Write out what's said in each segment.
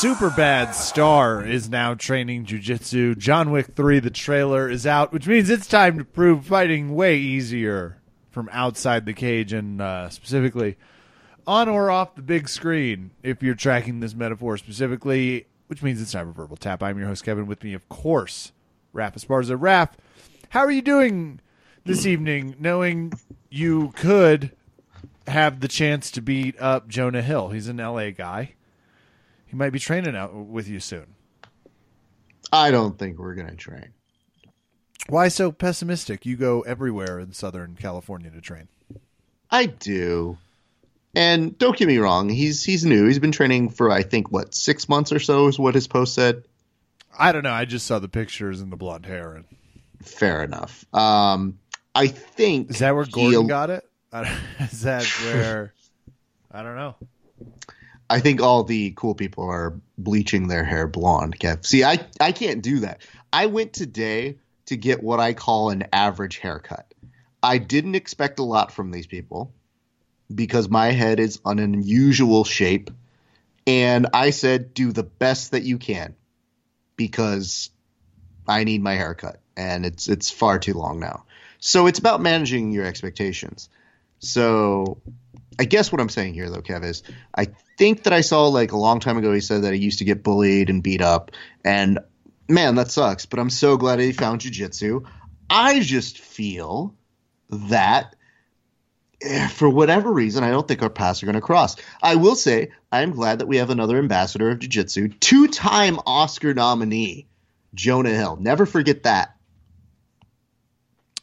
super bad star is now training jujitsu. John Wick 3, the trailer is out, which means it's time to prove fighting way easier from outside the cage and uh, specifically on or off the big screen if you're tracking this metaphor specifically, which means it's time for Verbal Tap. I'm your host, Kevin. With me, of course, Raph Esparza. Raph, how are you doing this evening knowing you could have the chance to beat up Jonah Hill? He's an LA guy. He might be training out with you soon. I don't think we're going to train. Why so pessimistic? You go everywhere in Southern California to train. I do. And don't get me wrong, he's he's new. He's been training for I think what six months or so is what his post said. I don't know. I just saw the pictures and the blonde hair. And fair enough. Um, I think is that where Gordon got it? is that where? I don't know. I think all the cool people are bleaching their hair blonde. Kev. See, I I can't do that. I went today to get what I call an average haircut. I didn't expect a lot from these people because my head is an unusual shape, and I said do the best that you can because I need my haircut and it's it's far too long now. So it's about managing your expectations. So I guess what I'm saying here, though, Kev, is I think that I saw like a long time ago he said that he used to get bullied and beat up, and man, that sucks. But I'm so glad he found jujitsu. I just feel that eh, for whatever reason, I don't think our paths are going to cross. I will say I'm glad that we have another ambassador of jiu-jitsu, two-time Oscar nominee, Jonah Hill. Never forget that.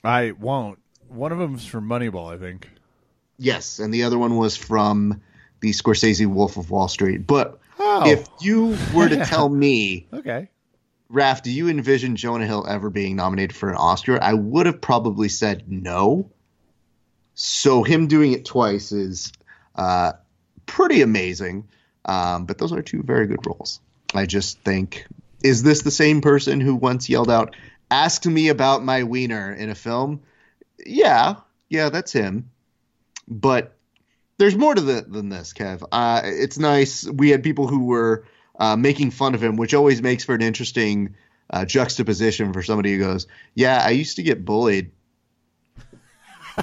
I won't. One of them is from Moneyball, I think. Yes, and the other one was from the Scorsese Wolf of Wall Street. But oh. if you were to tell me, okay, Raph, do you envision Jonah Hill ever being nominated for an Oscar? I would have probably said no. So him doing it twice is uh, pretty amazing. Um, but those are two very good roles. I just think, is this the same person who once yelled out, "Ask me about my wiener" in a film? Yeah, yeah, that's him but there's more to the, than this, Kev. Uh, it's nice. We had people who were uh, making fun of him, which always makes for an interesting uh, juxtaposition for somebody who goes, "Yeah, I used to get bullied."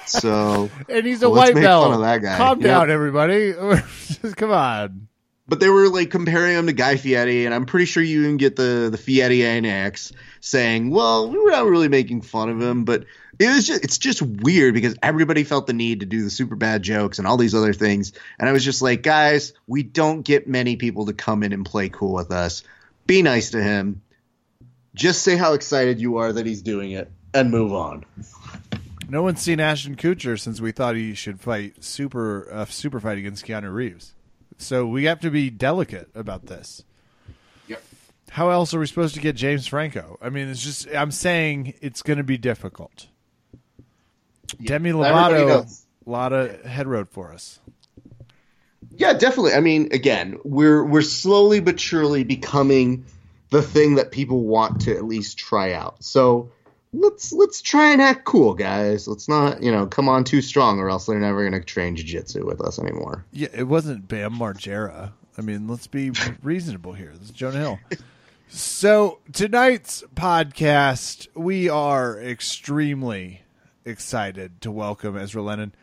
So, and he's a white belt. Fun of that guy. Calm yep. down, everybody. Just come on. But they were like comparing him to Guy Fieri, and I'm pretty sure you can get the the Fieri annex saying, "Well, we were not really making fun of him, but it was just it's just weird because everybody felt the need to do the super bad jokes and all these other things. And i was just like guys we don't get many people to come in and play cool with us. Be nice to him. Just say how excited you are that he's doing it and move on. No one's seen ashton kutcher since we thought he should fight super uh, super fight against keanu reeves. So we have to be delicate about this. Yep. How else are we supposed to get James Franco? I mean, it's just I'm saying it's going to be difficult. Demi Lovato, a lot of head road for us. Yeah, definitely. I mean, again, we're we're slowly but surely becoming the thing that people want to at least try out. So let's let's try and act cool, guys. Let's not, you know, come on too strong, or else they're never going to train jiu-jitsu with us anymore. Yeah, it wasn't Bam Margera. I mean, let's be reasonable here. This is Jonah Hill. So tonight's podcast, we are extremely excited to welcome Ezra Lennon.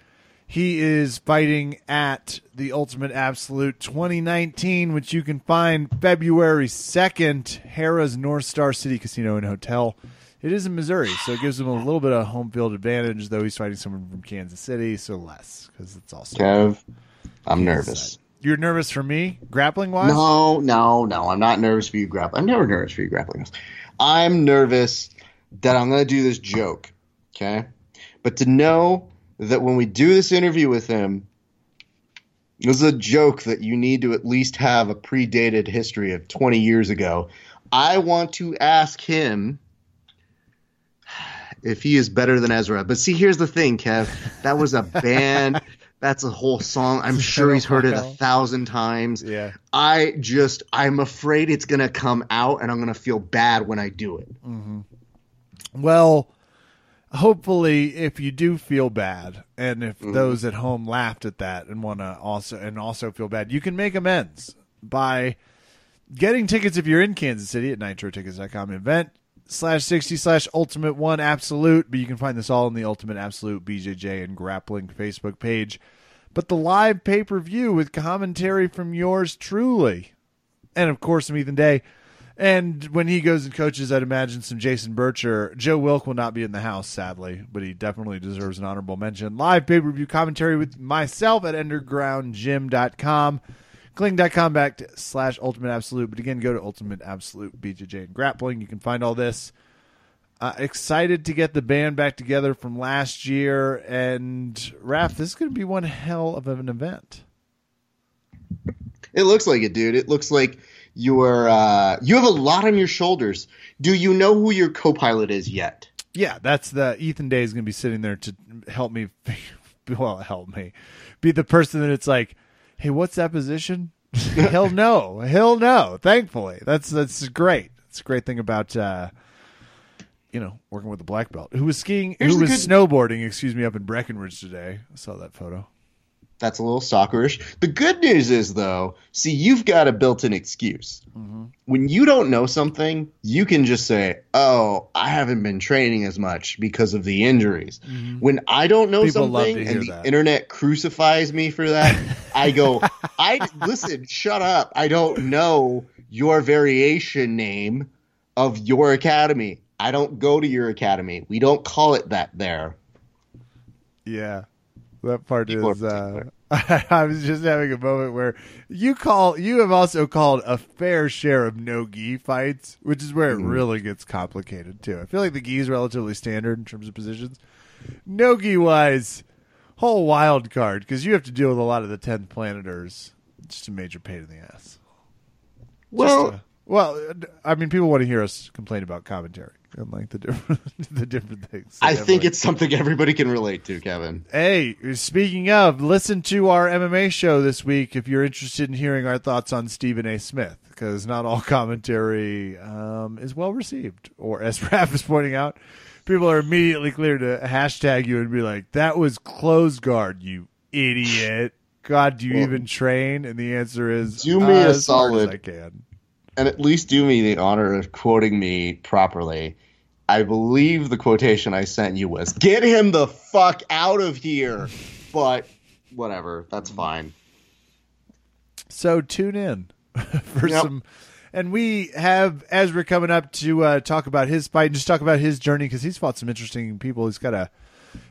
He is fighting at the Ultimate Absolute 2019, which you can find February 2nd, Harrah's North Star City Casino and Hotel. It is in Missouri, so it gives him a little bit of home field advantage, though he's fighting someone from Kansas City, so less, because it's also. Kev, I'm nervous. Side. You're nervous for me, grappling wise? No, no, no. I'm not nervous for you grappling. I'm never nervous for you grappling. I'm nervous that I'm going to do this joke. Okay. But to know that when we do this interview with him, this is a joke that you need to at least have a predated history of 20 years ago. I want to ask him if he is better than Ezra. But see, here's the thing, Kev. That was a band. That's a whole song. I'm sure he's heard it a thousand times. Yeah. I just, I'm afraid it's going to come out and I'm going to feel bad when I do it. Mm-hmm. Well, hopefully if you do feel bad and if mm-hmm. those at home laughed at that and want to also and also feel bad you can make amends by Getting tickets if you're in Kansas City at nitrotickets.com event slash 60 slash ultimate one absolute. But you can find this all in the ultimate absolute BJJ and grappling Facebook page. But the live pay per view with commentary from yours truly. And of course, some Ethan Day. And when he goes and coaches, I'd imagine some Jason Bircher. Joe Wilk will not be in the house, sadly, but he definitely deserves an honorable mention. Live pay per view commentary with myself at undergroundgym.com. Kling.com back slash ultimate absolute. But again, go to ultimate absolute BJJ and grappling. You can find all this. Uh, excited to get the band back together from last year. And Raph, this is going to be one hell of an event. It looks like it, dude. It looks like you're uh, you have a lot on your shoulders. Do you know who your co-pilot is yet? Yeah, that's the Ethan Day is going to be sitting there to help me. Well, help me be the person that it's like, hey, what's that position? he'll know. He'll know. Thankfully, that's that's great. It's a great thing about uh, you know working with a black belt who was skiing, Here's who was good- snowboarding. Excuse me, up in Breckenridge today. I saw that photo. That's a little stalkerish. The good news is, though, see, you've got a built-in excuse. Mm-hmm. When you don't know something, you can just say, "Oh, I haven't been training as much because of the injuries." When I don't know Mm-hmm. People something and the that. internet crucifies me for that, I go, "I listen, shut up. I don't know your variation name of your academy. I don't go to your academy. We don't call it that there." Yeah, that part is. Uh, I was just having a moment where you call. You have also called a fair share of no gi fights, which is where it really gets complicated too. I feel like the gi is relatively standard in terms of positions. No gi wise, whole wild card because you have to deal with a lot of the tenth planeters. It's just a major pain in the ass. Well, Uh, well, I mean, people want to hear us complain about commentary and like the different the different things. I think it's something everybody can relate to, Kevin. Hey, speaking of, listen to our MMA show this week if you're interested in hearing our thoughts on Stephen A. Smith, because not all commentary um, is well received. Or, as Raph is pointing out, people are immediately clear to hashtag you and be like, that was close guard, you idiot. God, do you Well, even train? And the answer is, do me uh, a as hard as solid. I can. And at least do me the honor of quoting me properly. I believe the quotation I sent you was "Get him the fuck out of here," but whatever, that's fine. So tune in for Yep. some. And we have Ezra coming up to uh, talk about his fight and just talk about his journey because he's fought some interesting people. He's got a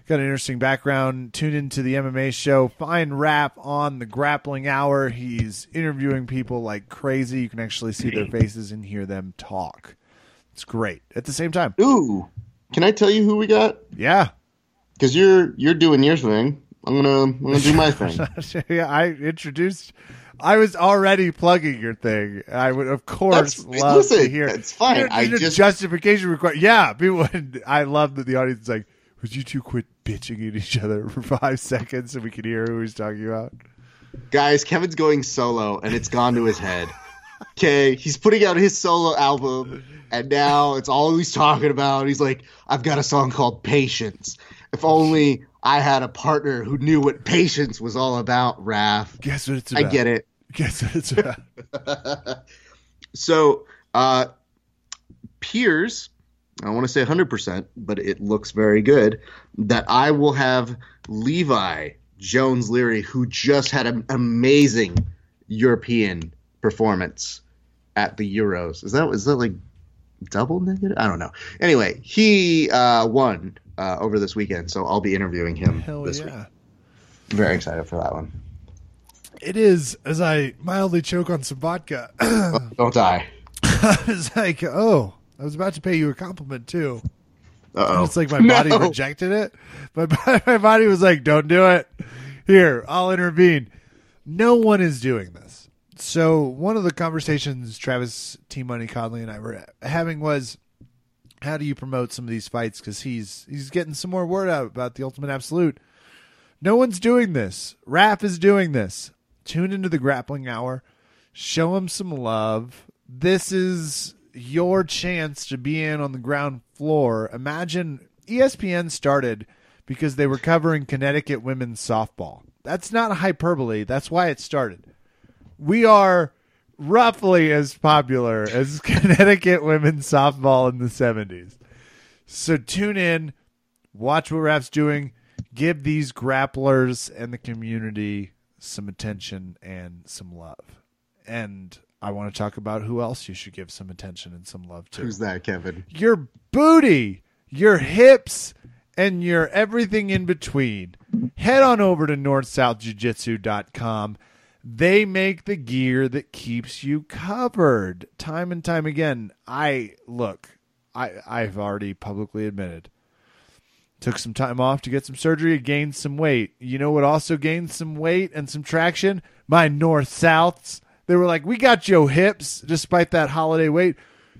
got an interesting background. Tune into the MMA show. Find Raph on the Grappling Hour. He's interviewing people like crazy. You can actually see their faces and hear them talk. It's great. At the same time, Ooh, can I tell you who we got? yeah, Because you're you're doing your thing. I'm gonna I'm gonna do my thing. yeah. I introduced. I was already plugging your thing. I would, of course, That's- love listen, to hear. it's fine. I just- justification required. Yeah, people. I love that the audience is like, "Would you two quit bitching at each other for five seconds so we can hear who he's talking about?" Guys, Kevin's going solo, and it's gone to his head. Okay, he's putting out his solo album, and now it's all he's talking about. He's like, "I've got a song called Patience." If only I had a partner who knew what patience was all about, Raph. Guess what it's I get it. Guess what it's about. So, uh, Piers, I don't want to say 100%, but it looks very good, that I will have Levi Jones Leary, who just had an amazing European performance at the Euros. Is that, is that like double negative? I don't know. Anyway, he uh, won uh, over this weekend, so I'll be interviewing him Hell this week. yeah! Very excited for that one. It is as I mildly choke on some vodka. Don't die. I was like, "Oh, I was about to pay you a compliment too." Uh-oh. It's like my body No. rejected it. My bo- my body was like, "Don't do it." Here, I'll intervene. No one is doing this. So one of the conversations Travis T Money Conley and I were having was, how do you promote some of these fights? Because he's he's getting some more word out about the Ultimate Absolute. No one's doing this. Raph is doing this. Tune into the Grappling Hour. Show him some love. This is your chance to be in on the ground floor. Imagine ESPN started because they were covering Connecticut women's softball. That's not hyperbole. That's why it started. We are roughly as popular as Connecticut women's softball in the 70s. So tune in, watch what Raph's doing, give these grapplers and the community some attention and some love. And I want to talk about who else you should give some attention and some love to. Who's that, Kevin? Your booty, your hips, and your everything in between. Head on over to northsouthjujitsu.com. They make the gear that keeps you covered. Time and time again, I look, I I've already publicly admitted. Took some time off to get some surgery, gained some weight. You know what also gained some weight and some traction? My North Souths. They were like, "We got your hips despite that holiday weight."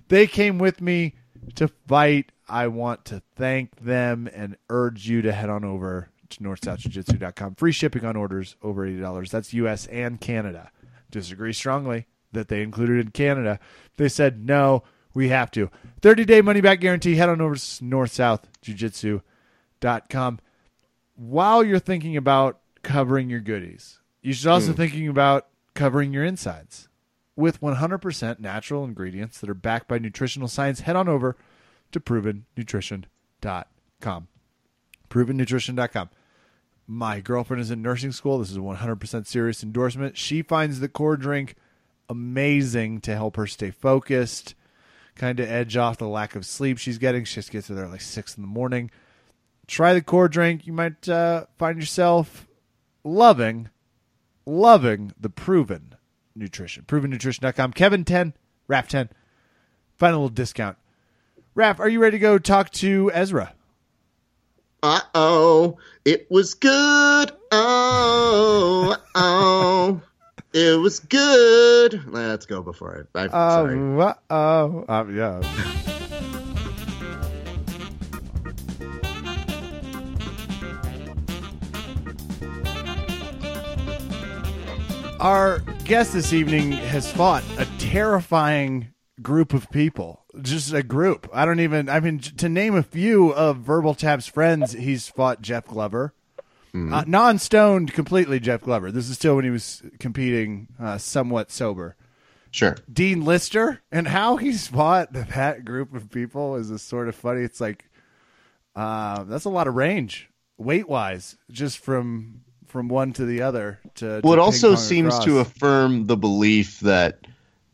They came with me to fight. I want to thank them and urge you to head on over to northsouthjujitsu.com. Free shipping on orders over $80. That's US and Canada. Disagree strongly that they included in Canada. They said, no, we have to. 30 day money back guarantee. Head on over to northsouthjujitsu.com. While you're thinking about covering your goodies, you should also hmm. thinking about covering your insides with 100% natural ingredients that are backed by nutritional science. Head on over to provennutrition.com. Provennutrition.com. My girlfriend is in nursing school. This is a 100% serious endorsement. She finds the core drink amazing to help her stay focused, kind of edge off the lack of sleep she's getting. She just gets to there at like 6 in the morning. Try the core drink. You might uh, find yourself loving, loving the proven nutrition. Provennutrition.com. Kevin 10, Raf 10. Find a little discount. Raf, are you ready to go talk to Ezra? Uh oh, it was good. Oh, oh, it was good. Let's go before I. I sorry. Uh oh. Um, yeah. Our guest this evening has fought a terrifying group of people. Just a group. I don't even, I mean, to name a few of Verbal Tap's friends, he's fought Jeff Glover. Uh, non stoned completely, Jeff Glover. This is still when he was competing uh, somewhat sober. Sure. Dean Lister and how he's fought that group of people is a sort of funny. It's like uh, that's a lot of range weight wise, just from from one to the other. To, Well, it also seems across. to affirm the belief that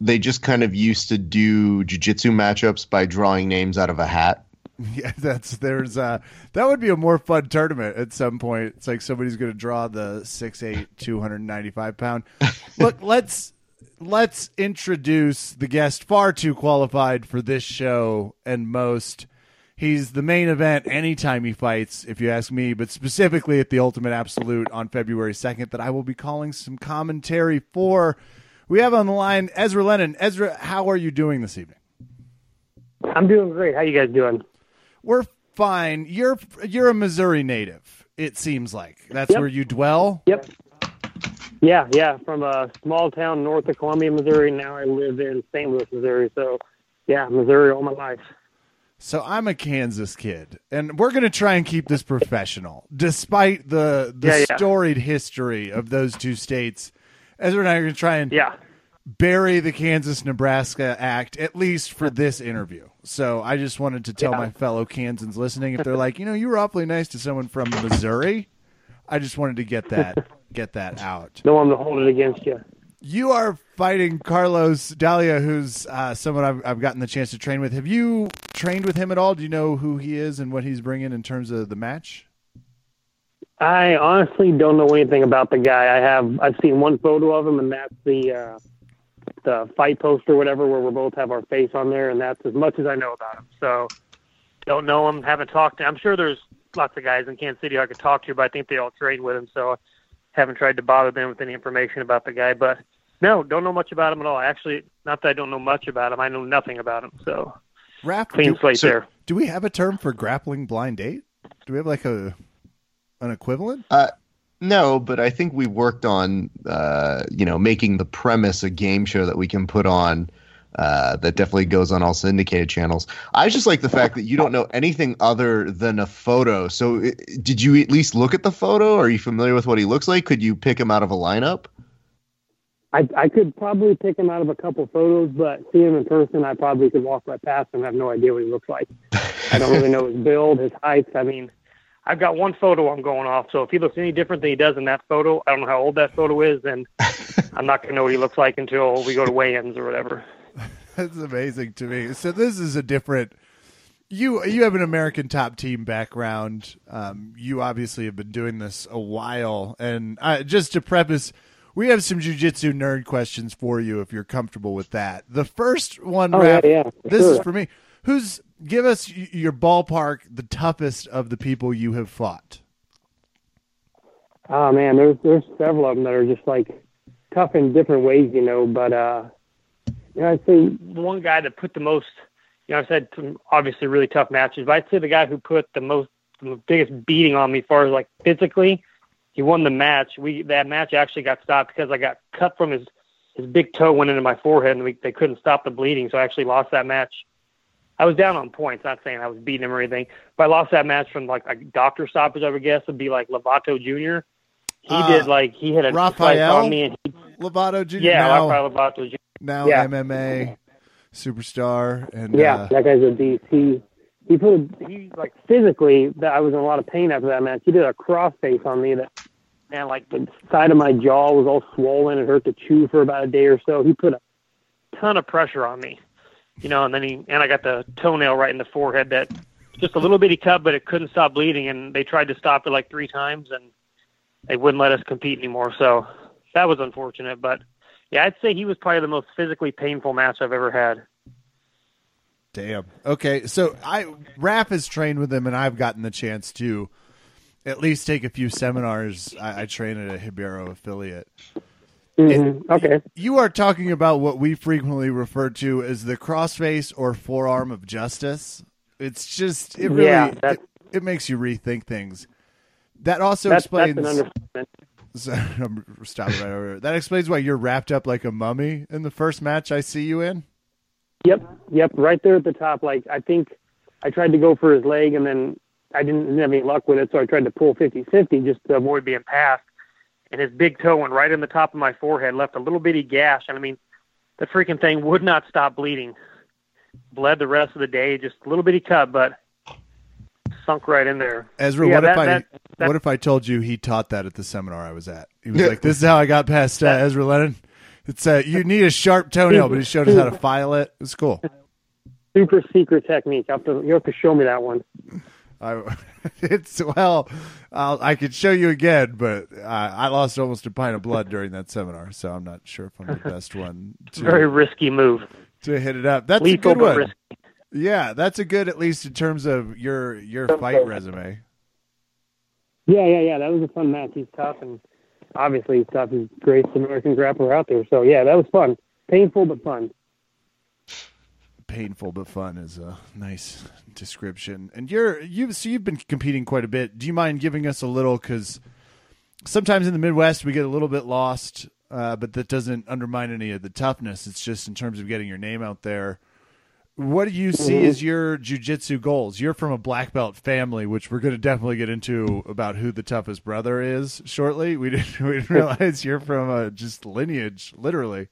they just kind of used to do jujitsu matchups by drawing names out of a hat. Yeah, that's there's uh that would be a more fun tournament at some point. It's like somebody's going to draw the 6'8", 295 pound. Look, let's let's introduce the guest far too qualified for this show and most. He's the main event anytime he fights, if you ask me, but specifically at the Ultimate Absolute on February 2nd, that I will be calling some commentary for. We have on the line Ezra Lennon. Ezra, how are you doing this evening? I'm doing great. How you guys doing? We're fine. You're you're a Missouri native. It seems like that's Yep. where you dwell. Yep. Yeah, yeah. From a small town north of Columbia, Missouri. Now I live in St. Louis, Missouri. So, yeah, Missouri all my life. So I'm a Kansas kid, and we're gonna try and keep this professional, despite the the Yeah, yeah. storied history of those two states. Ezra and I are gonna try and Yeah. bury the Kansas Nebraska Act at least for this interview. So I just wanted to tell Yeah. my fellow Kansans listening if they're like, you know, you were awfully nice to someone from Missouri. I just wanted to get that get that out. Them to hold it against you. You are fighting Carlos Dalia, who's uh, someone I've, I've gotten the chance to train with. Have you trained with him at all? Do you know who he is and what he's bringing in terms of the match? I honestly don't know anything about the guy. I have I've seen one photo of him, and that's the uh, the fight poster, or whatever, where we both have our face on there, and that's as much as I know about him. So, don't know him, haven't talked to. I'm sure there's lots of guys in Kansas City I could talk to, but I think they all train with him, so haven't tried to bother them with any information about the guy. But no, don't know much about him at all. Actually, not that I don't know much about him, I know nothing about him. So Raph, clean do, slate so- there. do we have a term for grappling blind date? Do we have like a an equivalent? No, but I think we worked on, uh, you know, making the premise a game show that we can put on. Uh, that definitely goes on all syndicated channels. I just like the fact that you don't know anything other than a photo. So, i did you at least look at the photo? Are you familiar with what he looks like? Could you pick him out of a lineup? I I could probably pick him out of a couple photos, but see him in person, I probably could walk right past him. and have no idea what he looks like. I don't really know his build, his height. I mean, I've got one photo I'm going off, so if he looks any different than he does in that photo, I don't know how old that photo is, and I'm not gonna know what he looks like until we go to weigh-ins or whatever. That's amazing to me. So this is a different. You you have an American top team background. Um, you obviously have been doing this a while, and uh, just to preface, we have some jujitsu nerd questions for you if you're comfortable with that. The first one, Oh, Raph, yeah, yeah, this sure. is for me. Who's give us your ballpark, the toughest of the people you have fought? Oh man, there's there's several of them that are just like tough in different ways, you know. But uh, you know, I'd say one guy that put the most, you know, I've some obviously really tough matches, but I'd say the guy who put the most, the biggest beating on me, as far as like physically, he won the match. We that match actually got stopped because I got cut from his his big toe went into my forehead, and we, they couldn't stop the bleeding, so I actually lost that match. I was down on points, not saying I was beating him or anything, but I lost that match from like a doctor stoppage. I would guess would be like Lovato Jr. He Uh, did like he had a Raphael? on me, and he, Lovato Jr. yeah, now, Rafael Lovato Jr. now Yeah. MMA superstar, and Yeah, uh, that guy's a beast. He he put he like physically that I was in a lot of pain after that match. He did a crossface on me that man like the side of my jaw was all swollen. It hurt to chew for about a day or so. He put a ton of pressure on me, you know, and then he and I got the toenail right in the forehead that just a little bitty cut, but it couldn't stop bleeding. And they tried to stop it like three times, and they wouldn't let us compete anymore. So that was unfortunate, but. Yeah, I'd say he was probably the most physically painful match I've ever had. Damn. Okay, so I Raph has trained with him, and I've gotten the chance to at least take a few seminars. I, I train at a Ribeiro affiliate. Mhm. Okay. You are talking about what we frequently refer to as the crossface or forearm of justice. It's just it really Yeah, it, it makes you rethink things. That also That's, that's explains. an understatement. So, I'm stopping right over. That explains why you're wrapped up like a mummy in the first match I see you in. Yep, yep, right there at the top. Like I think I tried to go for his leg, and then I didn't, didn't have any luck with it, so I tried to pull 50-50 just to avoid being passed. And his big toe went right in the top of my forehead, left a little bitty gash. And I mean, the freaking thing would not stop bleeding. Bled the rest of the day, just a little bitty cut, but sunk right in there. Ezra, Yeah, what if I that- that- what if I told you he taught that at the seminar I was at? He was like, "This is how I got past uh, Ezra Lennon. It's uh, you need a sharp toenail, but he showed us how to file it. It was cool. Super secret technique. You have to, you have to show me that one. I, it's well, I'll, I could show you again, but uh, I lost almost a pint of blood during that seminar, so I'm not sure if I'm the best one Very risky move. to hit it up. That's a good one. risky. Yeah, that's a good at least in terms of your your fight resume. Yeah, yeah, yeah. That was a fun match. He's tough, and obviously he's tough. He's the greatest American grappler out there. So yeah, that was fun. Painful but fun. Painful but fun is a nice description. And you're you've so you've been competing quite a bit. Do you mind giving us a little because sometimes in the Midwest we get a little bit lost, uh, but that doesn't undermine any of the toughness. It's just in terms of getting your name out there. What do you see as your jujitsu goals? You're from a black belt family, which we're going to definitely get into about who the toughest brother is shortly. We didn't, we didn't realize you're from a just lineage, literally.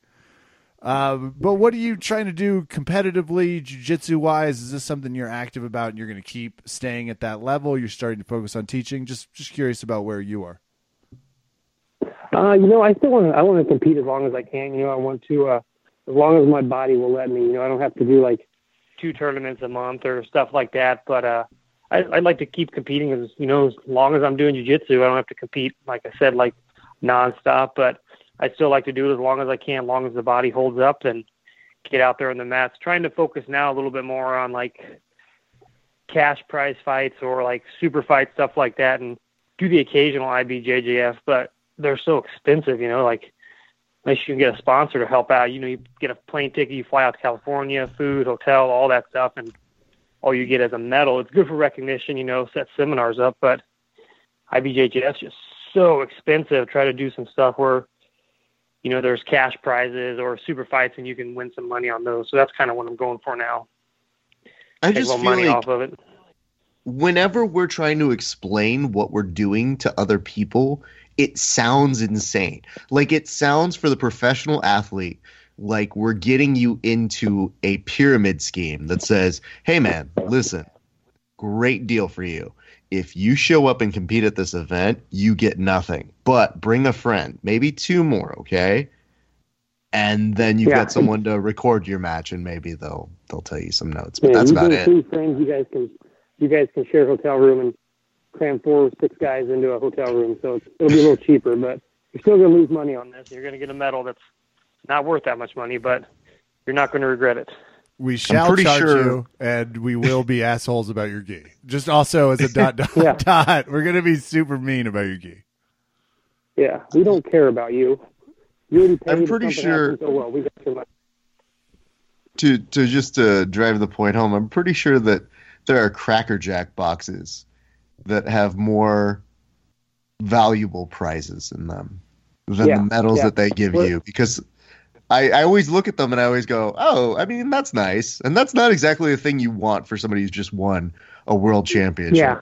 Uh, but what are you trying to do competitively, jiu-jitsu wise? Is this something you're active about and you're going to keep staying at that level? You're starting to focus on teaching. Just just curious about where you are. Uh, you know, I still want to. I want to compete as long as I can. You know, I want to. Uh, as long as my body will let me. You know, I don't have to do like two tournaments a month or stuff like that. But uh, I, I'd like to keep competing as you know, as long as I'm doing jujitsu, I don't have to compete. Like I said, like nonstop. But I still like to do it as long as I can, as long as the body holds up and get out there on the mats. Trying to focus now a little bit more on like cash prize fights or like super fight stuff like that, and do the occasional IBJJF. But they're so expensive, you know, like unless you can get a sponsor to help out, you know, you get a plane ticket, you fly out to California, food, hotel, all that stuff, and all you get is a medal. It's good for recognition, you know, set seminars up, but IBJJF's just so expensive. Try to do some stuff where, you know, there's cash prizes or super fights and you can win some money on those. So that's kind of what I'm going for now. I Take a just little feel money like off of it. whenever we're trying to explain what we're doing to other people, it sounds insane. Like it sounds for the professional athlete like we're getting you into a pyramid scheme that says, "Hey man, listen. Great deal for you. If you show up and compete at this event, you get nothing. But bring a friend, maybe two more, okay?" And then you've Yeah. got someone to record your match, and maybe they'll they'll tell you some notes. But Yeah, that's you about it. Two friends, you guys can you guys can share a hotel room and cram four or six guys into a hotel room, so it's, it'll be a little cheaper. But you're still going to lose money on this. You're going to get a medal that's not worth that much money, but you're not going to regret it. We shall pretty charge sure- you, and we will be assholes about your gi. Just also as a dot dot Yeah. dot, we're gonna be super mean about your gi. Yeah, we don't care about you. You already paid. I'm pretty sure- happens, Oh well, we got your money. to to just to drive the point home, I'm pretty sure that there are Cracker Jack boxes that have more valuable prizes in them than Yeah, the medals yeah. that they give Well- you because I, I always look at them and I always go, oh, I mean that's nice, and that's not exactly the thing you want for somebody who's just won a world championship. Yeah.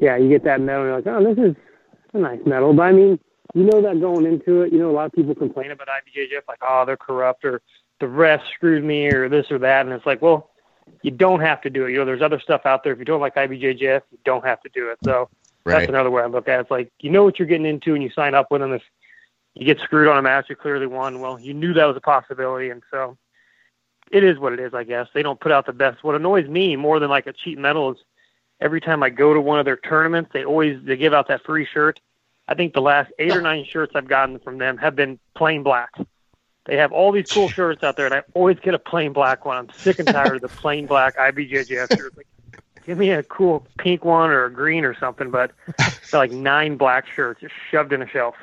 Yeah, you get that medal, and you're like, oh, this is a nice medal. But I mean, you know that going into it, you know, a lot of people complain about IBJJF, like, oh, they're corrupt, or the refs screwed me, or this or that. And it's like, well, you don't have to do it. You know, there's other stuff out there. If you don't like IBJJF, you don't have to do it. So that's another way I look at it. It's like, you know what you're getting into, and you sign up with them. If you get screwed on a match, you clearly won. Well, you knew that was a possibility. And so it is what it is, I guess. They don't put out the best. What annoys me more than like a cheap medal is every time I go to one of their tournaments, they always they give out that free shirt. I think the last eight or oh. nine shirts I've gotten from them have been plain black. They have all these cool shirts out there, and I always get a plain black one. I'm sick and tired of the plain black IBJJF shirt. Like, give me a cool pink one or a green or something, but they're like nine black shirts just shoved in a shelf.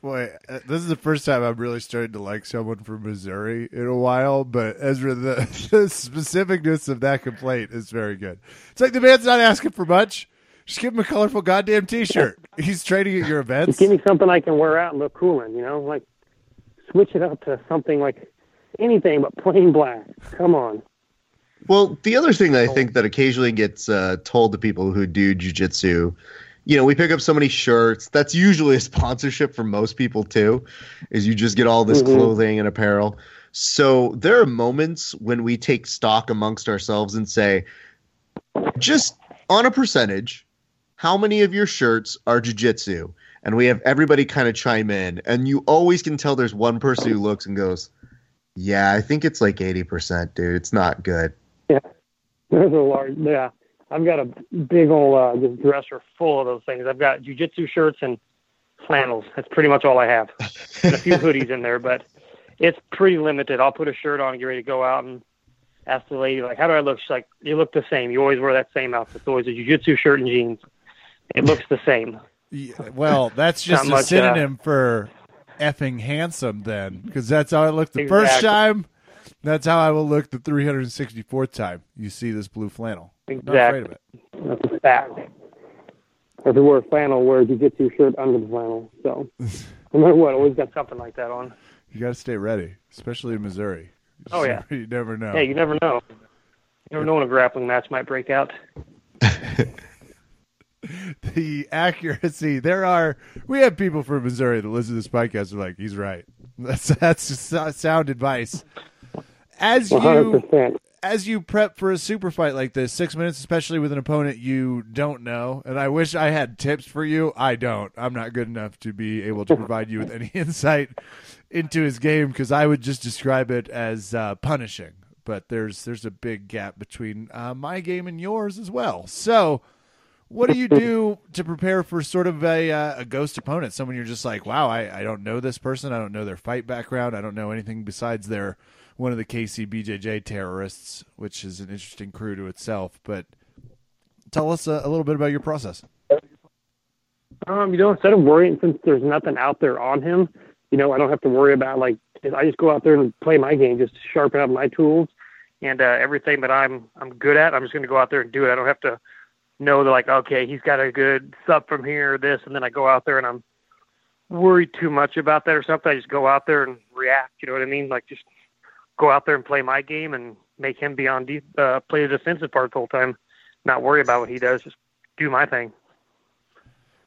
Boy, uh, this is the first time I'm really starting to like someone from Missouri in a while. But Ezra, the, the specificness of that complaint is very good. It's like the man's not asking for much. Just give him a colorful goddamn T-shirt. He's training at your Just events. give me something I can wear out and look cool in, you know? Like, switch it up to something like anything but plain black. Come on. Well, the other thing that I think that occasionally gets uh, told to people who do jujitsu, you know, we pick up so many shirts. That's usually a sponsorship for most people too, is you just get all this Mhm. clothing and apparel. So there are moments when we take stock amongst ourselves and say, just on a percentage, how many of your shirts are jujitsu? And we have everybody kind of chime in, and you always can tell there's one person who looks and goes, "Yeah, I think it's like eighty percent, dude. It's not good." Yeah, There's a large, yeah. I've got a big old uh, just dresser full of those things. I've got jujitsu shirts and flannels. That's pretty much all I have. And a few hoodies in there, but it's pretty limited. I'll put a shirt on and get ready to go out and ask the lady, like, how do I look? She's like, you look the same. You always wear that same outfit. It's always a jujitsu shirt and jeans. It looks the same. Yeah, well, that's just a much, uh, synonym for effing handsome, then, because that's how I looked the first time. That's how I will look the 364th time you see this blue flannel. Not afraid of Exactly. it. That's a fact. If you wear a flannel, wear a jujitsu shirt under the flannel. So no matter what, always got something like that on. You got to stay ready, especially in Missouri. Oh, yeah. you never know. Hey, you never know. You never know when a grappling match might break out. the accuracy. There are we have people from Missouri that listen to this podcast. Are like, he's right. That's that's sound advice. As One hundred you as you prep for a super fight like this, six minutes, especially with an opponent you don't know, and I wish I had tips for you. I don't. I'm not good enough to be able to provide you with any insight into his game because I would just describe it as uh, punishing. But there's there's a big gap between uh, my game and yours as well. So, what do you do to prepare for sort of a uh, a ghost opponent? Someone you're just like, wow, I, I don't know this person. I don't know their fight background. I don't know anything besides their one of the KC BJJ terrorists, which is an interesting crew to itself. But tell us a, a little bit about your process. Um, you know, instead of worrying, since there's nothing out there on him, you know, I don't have to worry about like I just go out there and play my game, just sharpen up my tools and uh, everything that I'm I'm good at. I'm just going to go out there and do it. I don't have to know that like okay, he's got a good sub from here, or this, and then I go out there and I'm worried too much about that or something. I just go out there and react. You know what I mean? Like just go out there and play my game and make him be on uh, play the defensive part the whole time. Not worry about what he does. Just do my thing.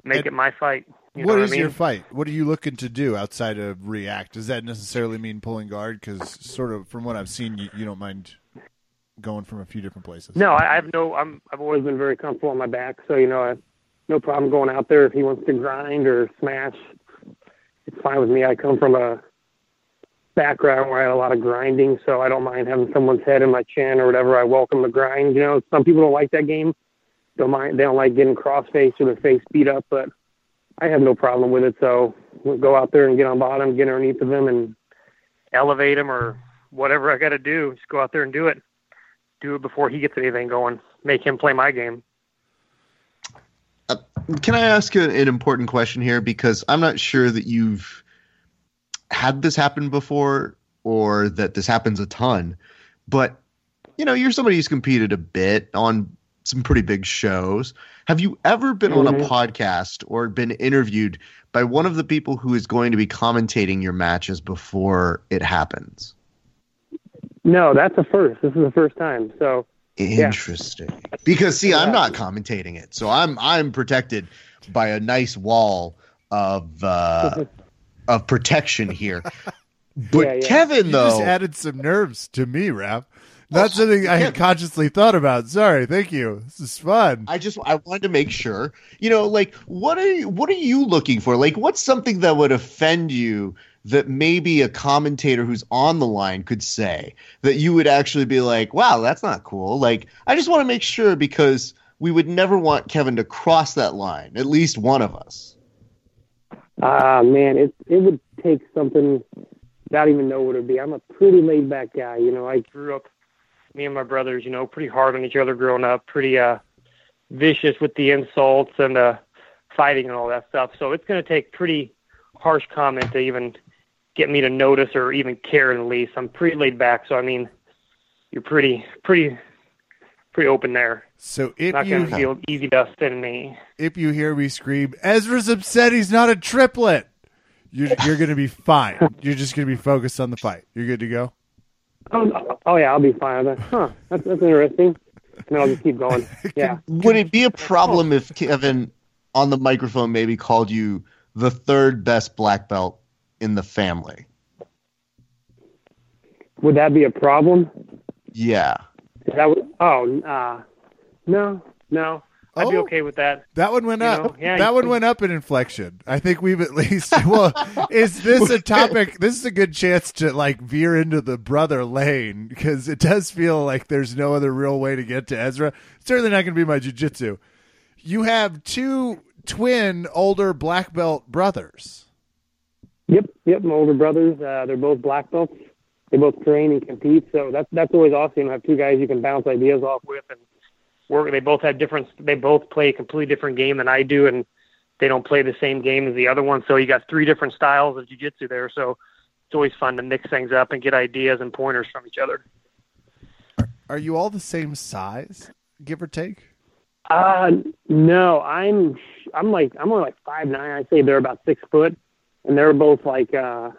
make And it my fight. You what know is what I mean? your fight? What are you looking to do outside of react? Does that necessarily mean pulling guard? Because sort of from what I've seen, you, you don't mind going from a few different places. No, I I have no. I'm. I've always been very comfortable on my back, so you know, I no problem going out there if he wants to grind or smash. It's fine with me. I come from a background where I had a lot of grinding, so I don't mind having someone's head in my chin or whatever. I welcome the grind. You know, some people don't like that game. Don't mind. They don't like getting cross face or their face beat up, but I have no problem with it. So we'll go out there and get on bottom, get underneath of them, and elevate them or whatever I got to do. Just go out there and do it do it before he gets anything going. Make him play my game. Uh, can I ask a, an important question here? Because I'm not sure that you've had this happen before or that this happens a ton. But, you know, you're somebody who's competed a bit on some pretty big shows. Have you ever been on a Mhm. podcast or been interviewed by one of the people who is going to be commentating your matches before it happens? No, that's a first. This is the first time. So Interesting. Because see, I'm not commentating it, so I'm I'm protected by a nice wall of uh, of protection here. But Yeah, yeah. Kevin, you though, just added some nerves to me, Raph. Not Oh, something I had consciously thought about. Sorry, thank you. This is fun. I just I wanted to make sure. You know, like what are you, what are you looking for? Like, what's something that would offend you that maybe a commentator who's on the line could say that you would actually be like, wow, that's not cool. Like, I just want to make sure because we would never want Kevin to cross that line. At least one of us. Ah man, it it would take something don't even know what it'd be. I'm a pretty laid back guy, you know. I grew up me and my brothers, you know, pretty hard on each other growing up, pretty uh vicious with the insults and uh fighting and all that stuff. So it's gonna take pretty harsh comment to even get me to notice or even care in the least. I'm pretty laid back, so I mean you're pretty pretty pretty open there. So if Not you gonna feel easy to in me. if you hear me scream, Ezra's upset he's not a triplet, you're you're gonna be fine. You're just gonna be focused on the fight. You're good to go. Oh, oh yeah, I'll be fine. with. Huh, that's, that's interesting. And I'll just keep going. Yeah. Would it be a oh. problem if Kevin on the microphone maybe called you the third best black belt in the family? Would that be a problem? Yeah. That what, oh, uh, no, no. I'd be Oh. okay with that. That one went You up. yeah, that one went up in inflection. I think we've at least. Well, is this a topic? This is a good chance to like veer into the brother lane because it does feel like there's no other real way to get to Ezra. It's certainly not going to be my jujitsu. You have two twin older black belt brothers. Yep, yep. My older brothers, uh, they're both black belts. They both train and compete, so that's that's always awesome. to have two guys you can bounce ideas off with and work. They both have different. They both play a completely different game than I do, and they don't play the same game as the other one. So you got three different styles of jiu-jitsu there. So it's always fun to mix things up and get ideas and pointers from each other. Are you all the same size, give or take? Uh, no, I'm I'm like I'm only like five nine. I say they're about six foot, and they're both like uh,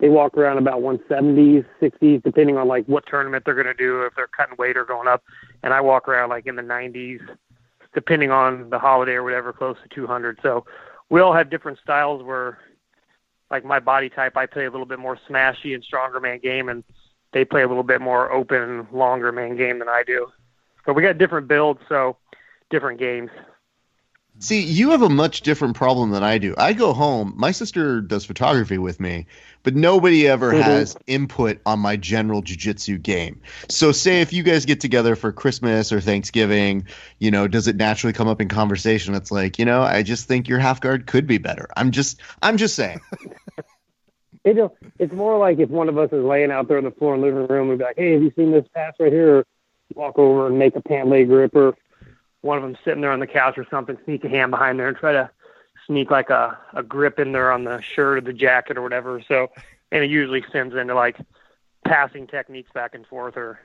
they walk around about 170s, 60s, depending on like what tournament they're going to do, if they're cutting weight or going up. And I walk around like in the 90s, depending on the holiday or whatever, close to 200. So we all have different styles. Where like my body type, I play a little bit more smashy and stronger man game, and they play a little bit more open, longer man game than I do. But we got different builds, so different games. See, you have a much different problem than I do. I go home, my sister does photography with me, but nobody ever Mhm. has input on my general jujitsu game. So, say if you guys get together for Christmas or Thanksgiving, you know, does it naturally come up in conversation? It's like, you know, I just think your half guard could be better. I'm just, I'm just saying. It, it's more like if one of us is laying out there on the floor in the living room, we'd be like, "Hey, have you seen this pass right here?" Or walk over and make a pant leg grip, or one of them sitting there on the couch or something, sneak a hand behind there and try to sneak like a a grip in there on the shirt or the jacket or whatever. So, and it usually sends into like passing techniques back and forth or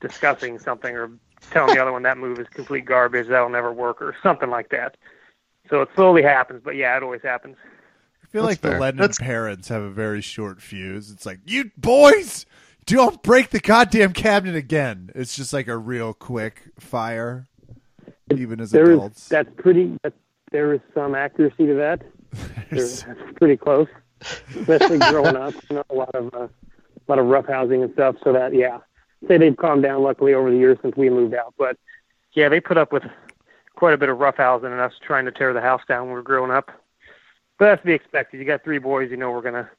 discussing something or telling the other one that move is complete garbage, that'll never work or something like that. So it slowly happens, but yeah, it always happens. I feel That's like the fair. Lennon That's- parents have a very short fuse. It's like, you boys, don't break the goddamn cabinet again. It's just like a real quick fire, even as There is adults. that's pretty that's there is some accuracy to that. There's, that's pretty close, especially growing up. You know, a lot of uh, a lot of rough housing and stuff. So that yeah, say they've calmed down luckily over the years since we moved out. But yeah, they put up with quite a bit of rough housing and us trying to tear the house down when we were growing up. But that's to be expected. You got three boys, you know we're gonna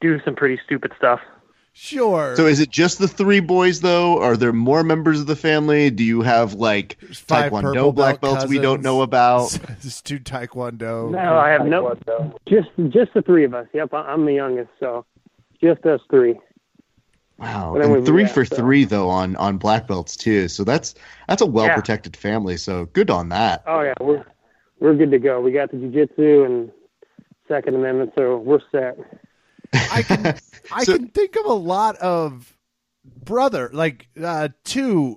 do some pretty stupid stuff. Sure. So is it just the three boys though? Are there more members of the family? Do you have like five purple Taekwondo black belt belts we don't know about? Just two Taekwondo. No, I have no. Just just the three of us. Yep, I- I'm the youngest, so just us three. Wow, But and three yeah, for so- three though on on black belts too. So that's that's a well protected family. So good on that. Oh yeah, we're we're good to go. We got the jujitsu and Second Amendment, so we're set. I can I So- can think of a lot of brother like uh two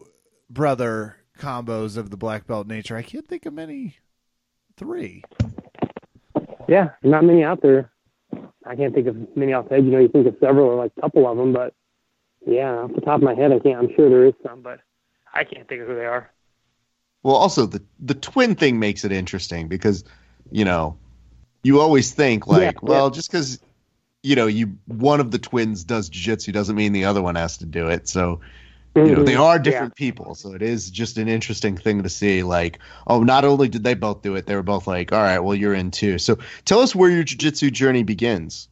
brother combos of the black belt nature. I can't think of many three. Yeah, not many out there. I can't think of many off the head. You know, you think of several or like a couple of them, but yeah, off the top of my head, I can't. I'm sure there is some, but I can't think of who they are. Well, also the the twin thing makes it interesting because you know you always think like, Yeah, well, just because you know you one of the twins does jiu-jitsu doesn't mean the other one has to do it. So you know they Mhm. are Yeah. different people. So it is just an interesting thing to see. Like, oh, not only did they both do it, they were both like, all right, well, you're in too. So tell us where your jiu-jitsu journey begins.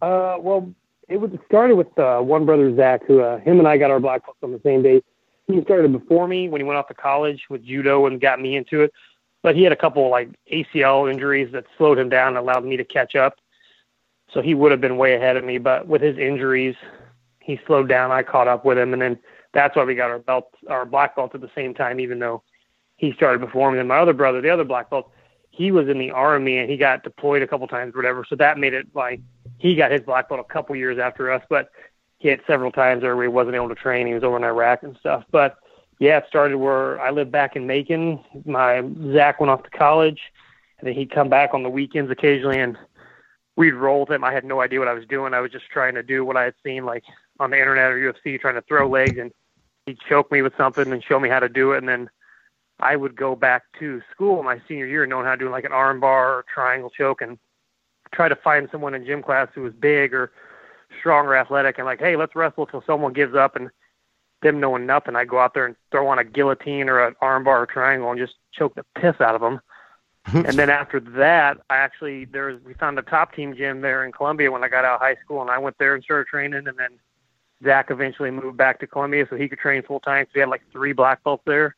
Uh, well, it was it started with uh, one brother Zach, who uh, him and I got our black belts on the same day. He started before me when he went off to college with judo and got me into it. But he had a couple of like ACL injuries that slowed him down and allowed me to catch up. So he would have been way ahead of me, but with his injuries, he slowed down. I caught up with him, and then that's why we got our belt, our black belt at the same time, even though he started before me. And my other brother, the other black belt, he was in the army and he got deployed a couple times, or whatever. So that made it like he got his black belt a couple years after us, but he had several times where he wasn't able to train. He was over in Iraq and stuff. But yeah, it started where I lived back in Macon. My Zach went off to college, and then he'd come back on the weekends occasionally, and we'd roll him. I had no idea what I was doing. I was just trying to do what I had seen like on the internet or UFC, trying to throw legs, and he'd choke me with something and show me how to do it, and then I would go back to school my senior year knowing how to do like an arm bar or triangle choke and try to find someone in gym class who was big or strong or athletic and like, hey, let's wrestle till someone gives up and them knowing nothing, I go out there and throw on a guillotine or an arm bar or triangle and just choke the piss out of them. and then after that, I actually there was we found a top team gym there in Columbia when I got out of high school, and I went there and started training. And then Zach eventually moved back to Columbia so he could train full time. So we had like three black belts there.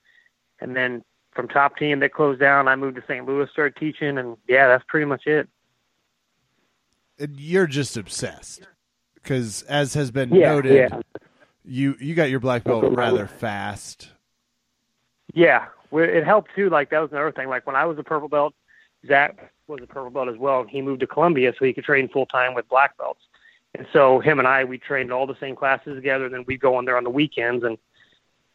And then from top team that closed down, I moved to St. Louis, started teaching, and yeah, that's pretty much it. And you're just obsessed because, as has been Yeah, noted, yeah. you you got your black belt That's what I rather fast. Yeah, it helped too. Like that was another thing. Like when I was a purple belt, Zach was a purple belt as well, and he moved to Columbia so he could train full time with black belts. And so him and I, we trained all the same classes together. Then we'd go in there on the weekends and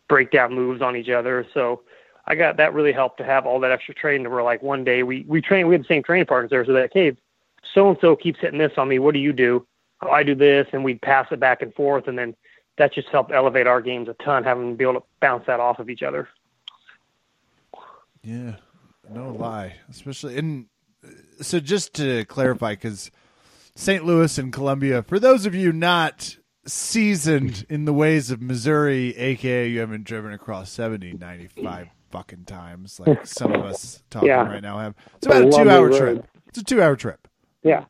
break down moves on each other. So I got that really helped to have all that extra training. Where like one day we we trained, we had the same training partners there. So that hey, so and so keeps hitting this on me. What do you do? Oh, I do this, and we'd pass it back and forth, and then that just helped elevate our games a ton, having to be able to bounce that off of each other. Yeah, no lie. Especially and uh, so just to clarify, because St. Louis and Columbia, for those of you not seasoned in the ways of Missouri, aka you haven't driven across 70 95 fucking times like some of us talking Yeah. right now have. It's about a Lovely two hour road. trip. It's a two hour trip. Yeah.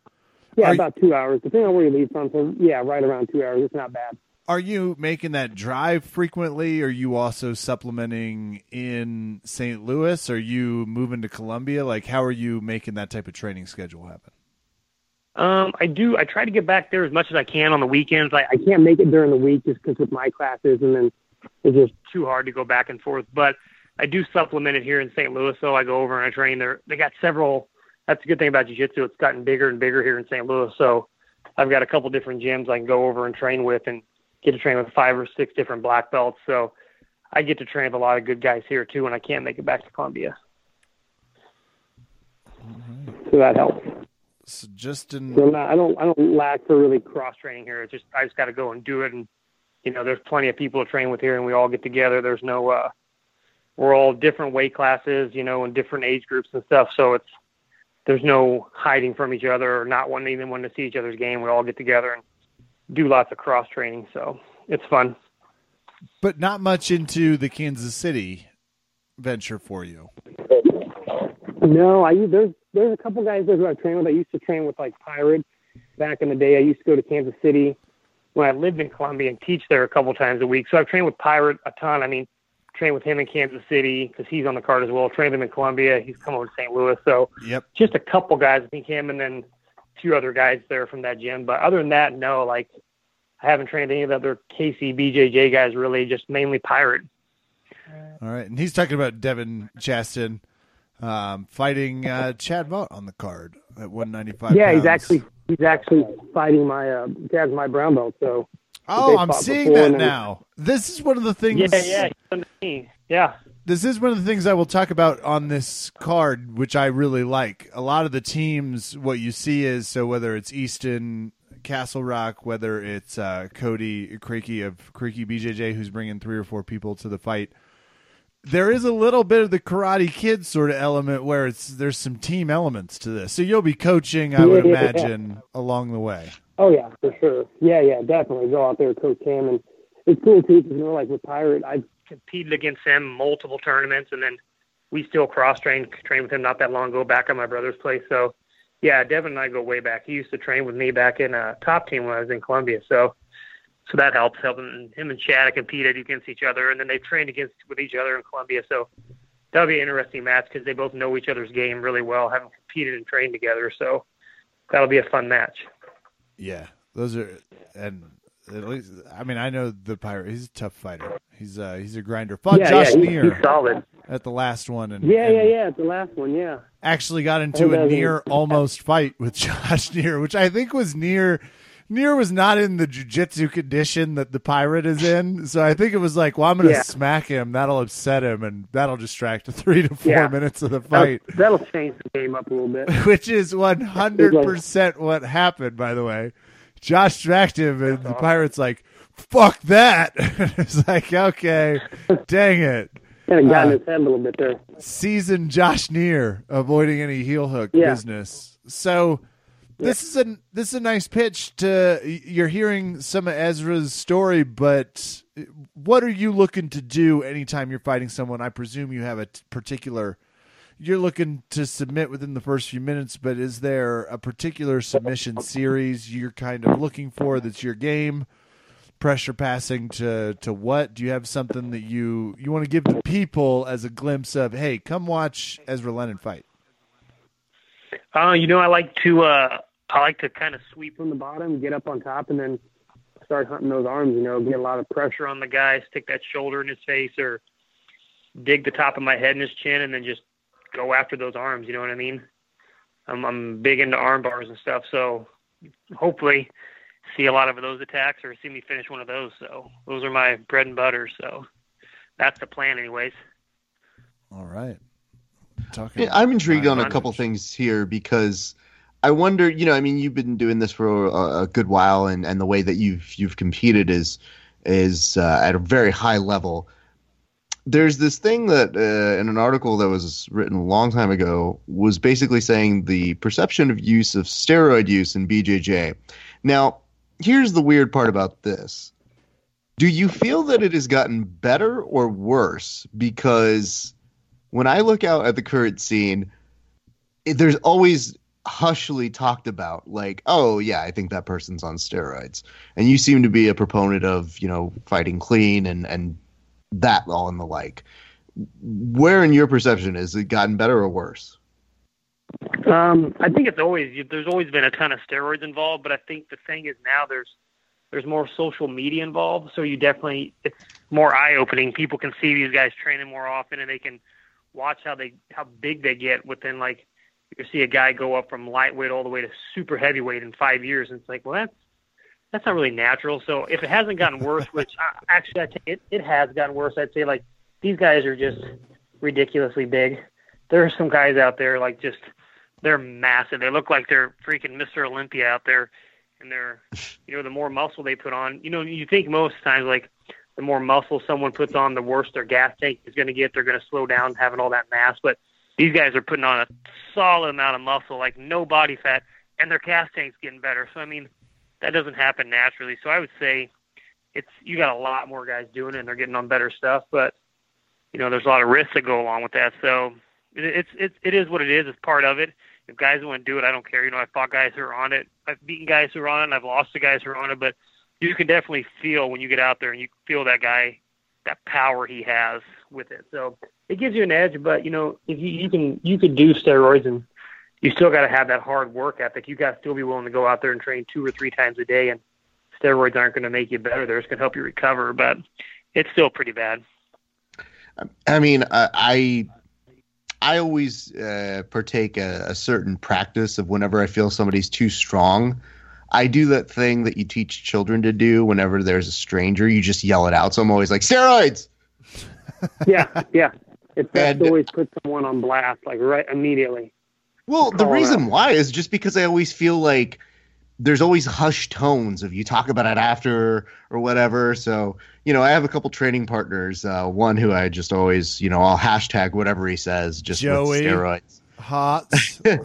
Yeah, Are you- about two hours, depending on where you leave from. So yeah, right around two hours. It's not bad. Are you making that drive frequently? Are you also supplementing in St. Louis? Are you moving to Columbia? Like, how are you making that type of training schedule happen? Um, I do. I try to get back there as much as I can on the weekends. I, I can't make it during the week just because with my classes, and then it's just too hard to go back and forth. But I do supplement it here in St. Louis. So I go over and I train there. They got several. That's a good thing about jiu-jitsu. It's gotten bigger and bigger here in St. Louis. So I've got a couple different gyms I can go over and train with, and get to train with five or six different black belts. So I get to train with a lot of good guys here too, and I can't make it back to Columbia. So that helps. So just in So not, I don't I don't lack for really cross training here. It's just I just got to go and do it, and you know there's plenty of people to train with here, and we all get together. There's no uh, we're all different weight classes, you know, and different age groups and stuff. So it's there's no hiding from each other or not wanting even wanting to see each other's game. We all get together and do lots of cross training. So it's fun. But not much into the Kansas City venture for you. No, I there's there's a couple guys there who I've trained with. I used to train with like Pirate back in the day. I used to go to Kansas City when I lived in Columbia and teach there a couple times a week. So I've trained with Pirate a ton. I mean, trained with him in Kansas City because he's on the card as well. Trained him in Columbia. He's come over to St. Louis. So Yep. just a couple guys. I think him and then few other guys there from that gym. But other than that, no. Like I haven't trained any of the other KC BJJ guys really. Just mainly Pirate. All right. And he's talking about Devin Chaston um, fighting uh, Chad Vogt on the card at 195. Yeah, he's actually he's actually fighting my uh, dad's my brown belt. So Oh, I'm seeing that now. This is one of the things. yeah, yeah, he's under me. yeah. This is one of the things I will talk about on this card, which I really like. A lot of the teams, what you see is so whether it's Easton, Castle Rock, whether it's uh, Cody Creaky of Creaky BJJ, who's bringing three or four people to the fight. There is a little bit of the Karate Kid sort of element where it's there's some team elements to this. So you'll be coaching, I would Yeah, yeah, yeah. imagine, along the way. Oh yeah, for sure. Yeah, yeah, definitely. Go out there, coach him, and it's cool too. 'cause, you know, like with Pirate, I've competed against him multiple tournaments, and then we still cross train trained with him not that long ago back at my brother's place. So yeah, Devin and I go way back. He used to train with me back in uh, top team when I was in Columbia. So so that helps. Helping him and Chad competed against each other, and then they've trained against with each other in Columbia. So that'll be an interesting match because they both know each other's game really well, having competed and trained together. So that'll be a fun match. Yeah, those are, and at least I mean I know the pirate. He's a tough fighter. He's uh he's a grinder. Fought yeah, Josh yeah, he's, Neer he's solid. at the last one, and Yeah, and yeah, yeah. It's the last one. Yeah. Actually got into a near almost fight with Josh Neer, which I think was near. Near was not in the jujitsu condition that the pirate is in, so I think it was like, well, I'm going to Yeah. smack him. That'll upset him, and that'll distract the three to four Yeah. minutes of the That'll, fight. that'll change the game up a little bit. which is 100% what happened, by the way. Josh tracked him, and the pirate's like, fuck that. it's like, okay, dang it. Kind of got in Uh, his head a little bit there. Season Josh Neer avoiding any heel hook Yeah. business. So this is a this is a nice pitch to you're hearing some of Ezra's story, but what are you looking to do anytime you're fighting someone? I presume you have a t- particular you're looking to submit within the first few minutes, but is there a particular submission series you're kind of looking for that's your game? Pressure passing to to what? Do you have something that you you want to give the people as a glimpse of, hey, come watch Ezra Lennon fight? Uh, you know, I like to uh, I like to kind of sweep from the bottom, get up on top, and then start hunting those arms. You know, get a lot of pressure on the guy, stick that shoulder in his face, or dig the top of my head in his chin, and then just go after those arms. You know what I mean? I'm I'm big into arm bars and stuff, so hopefully see a lot of those attacks or see me finish one of those. So those are my bread and butter. So that's the plan, anyways. All right. Talking Yeah, I'm intrigued on a couple things here because I wonder, you know, I mean, you've been doing this for a, a good while, and, and the way that you've you've competed is is uh, at a very high level. There's this thing that uh, in an article that was written a long time ago was basically saying the perception of use of steroid use in BJJ. Now, here's the weird part about this. Do you feel that it has gotten better or worse? Because when I look out at the current scene, it, there's always hushly talked about like, oh yeah, I think that person's on steroids, and you seem to be a proponent of you know fighting clean and and that all and the like. Where in your perception has it gotten better or worse? Um, I think it's always there's always been a ton of steroids involved, but I think the thing is now there's there's more social media involved, so you definitely it's more eye opening. People can see these guys training more often, and they can watch how they how big they get within like you see a guy go up from lightweight all the way to super heavyweight in five years, and it's like, well, that's that's not really natural. So if it hasn't gotten worse, which uh, actually I think it it has gotten worse, I'd say like these guys are just ridiculously big. There are some guys out there like just they're massive. They look like they're freaking Mr. Olympia out there, and they're you know the more muscle they put on, you know you think most times like the more muscle someone puts on, the worse their gas tank is going to get. They're going to slow down having all that mass. But these guys are putting on a solid amount of muscle, like no body fat, and their gas tank's getting better. So I mean, that doesn't happen naturally. So I would say it's you got a lot more guys doing it, and they're getting on better stuff. But you know, there's a lot of risks that go along with that. So it, it's it's it is what it is. It's part of it. If guys want to do it, I don't care. You know, I've fought guys who are on it. I've beaten guys who are on it. And I've lost to guys who are on it. But you can definitely feel when you get out there and you feel that guy, that power he has with it. So it gives you an edge. But you know, if you, you can you could do steroids and you still got to have that hard work ethic. You got to still be willing to go out there and train two or three times a day. And steroids aren't going to make you better. They're just going to help you recover. But it's still pretty bad. I mean, uh, I I always uh, partake a, a, certain practice of whenever I feel somebody's too strong. I do that thing that you teach children to do whenever there's a stranger. You just yell it out. So I'm always like, steroids. yeah, yeah. It's best to always put someone on blast, like right immediately. Well, the reason why is just because I always feel like there's always hushed tones of you talk about it after or whatever. So, you know, I have a couple training partners. Uh, one who I just always, you know, I'll hashtag whatever he says just Joey, steroids. Hot.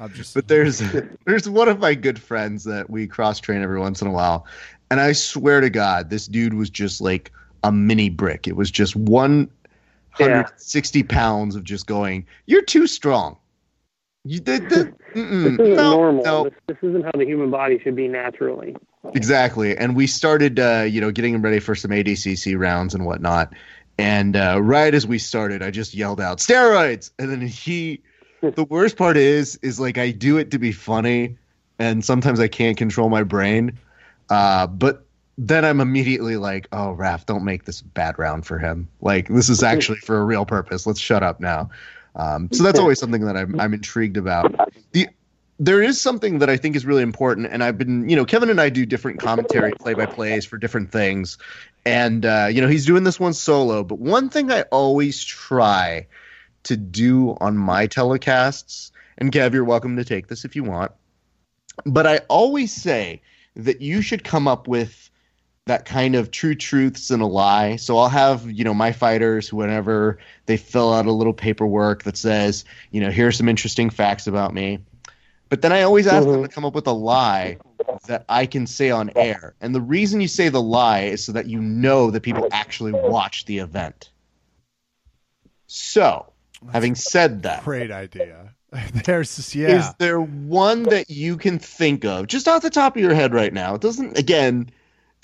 I'm just But there's there's one of my good friends that we cross train every once in a while. And I swear to God, this dude was just like a mini brick. It was just 160 yeah. pounds of just going, You're too strong. You did this isn't no, normal. No. This, this, isn't how the human body should be naturally. Exactly, and we started, uh, you know, getting him ready for some ADCC rounds and whatnot. And uh, right as we started, I just yelled out steroids, and then he. the worst part is, is like I do it to be funny, and sometimes I can't control my brain. Uh, but then I'm immediately like, "Oh, Raph, don't make this a bad round for him. Like this is actually for a real purpose. Let's shut up now." Um, so that's always something that I'm, I'm intrigued about. The there is something that I think is really important, and I've been, you know, Kevin and I do different commentary play by plays for different things, and uh, you know, he's doing this one solo. But one thing I always try to do on my telecasts, and Kev, you're welcome to take this if you want, but I always say that you should come up with that kind of true truths and a lie. So I'll have, you know, my fighters whenever they fill out a little paperwork that says, you know, here's some interesting facts about me. But then I always ask mm-hmm. them to come up with a lie that I can say on air. And the reason you say the lie is so that you know that people actually watch the event. So, having said that, great idea. There's yeah. Is there one that you can think of just off the top of your head right now? It doesn't again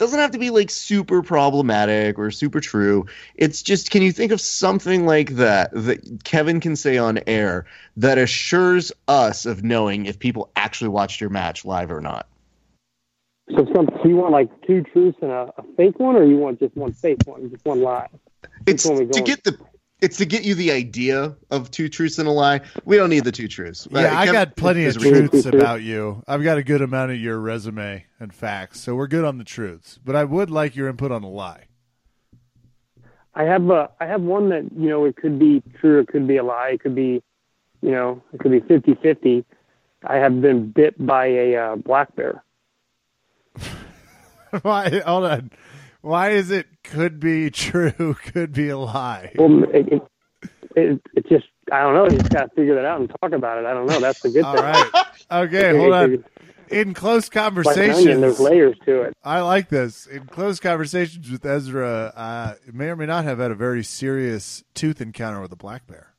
doesn't have to be like super problematic or super true. It's just can you think of something like that that Kevin can say on air that assures us of knowing if people actually watched your match live or not? So, some, so you want like two truths and a, a, fake one, or you want just one fake one, just one lie? It's to get the it's to get you the idea of two truths and a lie. We don't need the two truths. Yeah, uh, I got plenty of truths about you. I've got a good amount of your resume and facts, so we're good on the truths. But I would like your input on a lie. I have a, I have one that you know it could be true, it could be a lie, it could be, you know, it could be 50-50. I have been bit by a uh, black bear. Why? Hold on. Why is it could be true, could be a lie? Well, it, it, it, it just I don't know. You just got to figure that out and talk about it. I don't know. That's the good All thing. All right. Okay, hold on. In close conversations, like there's layers to it. I like this. In close conversations with Ezra, uh, may or may not have had a very serious tooth encounter with a black bear.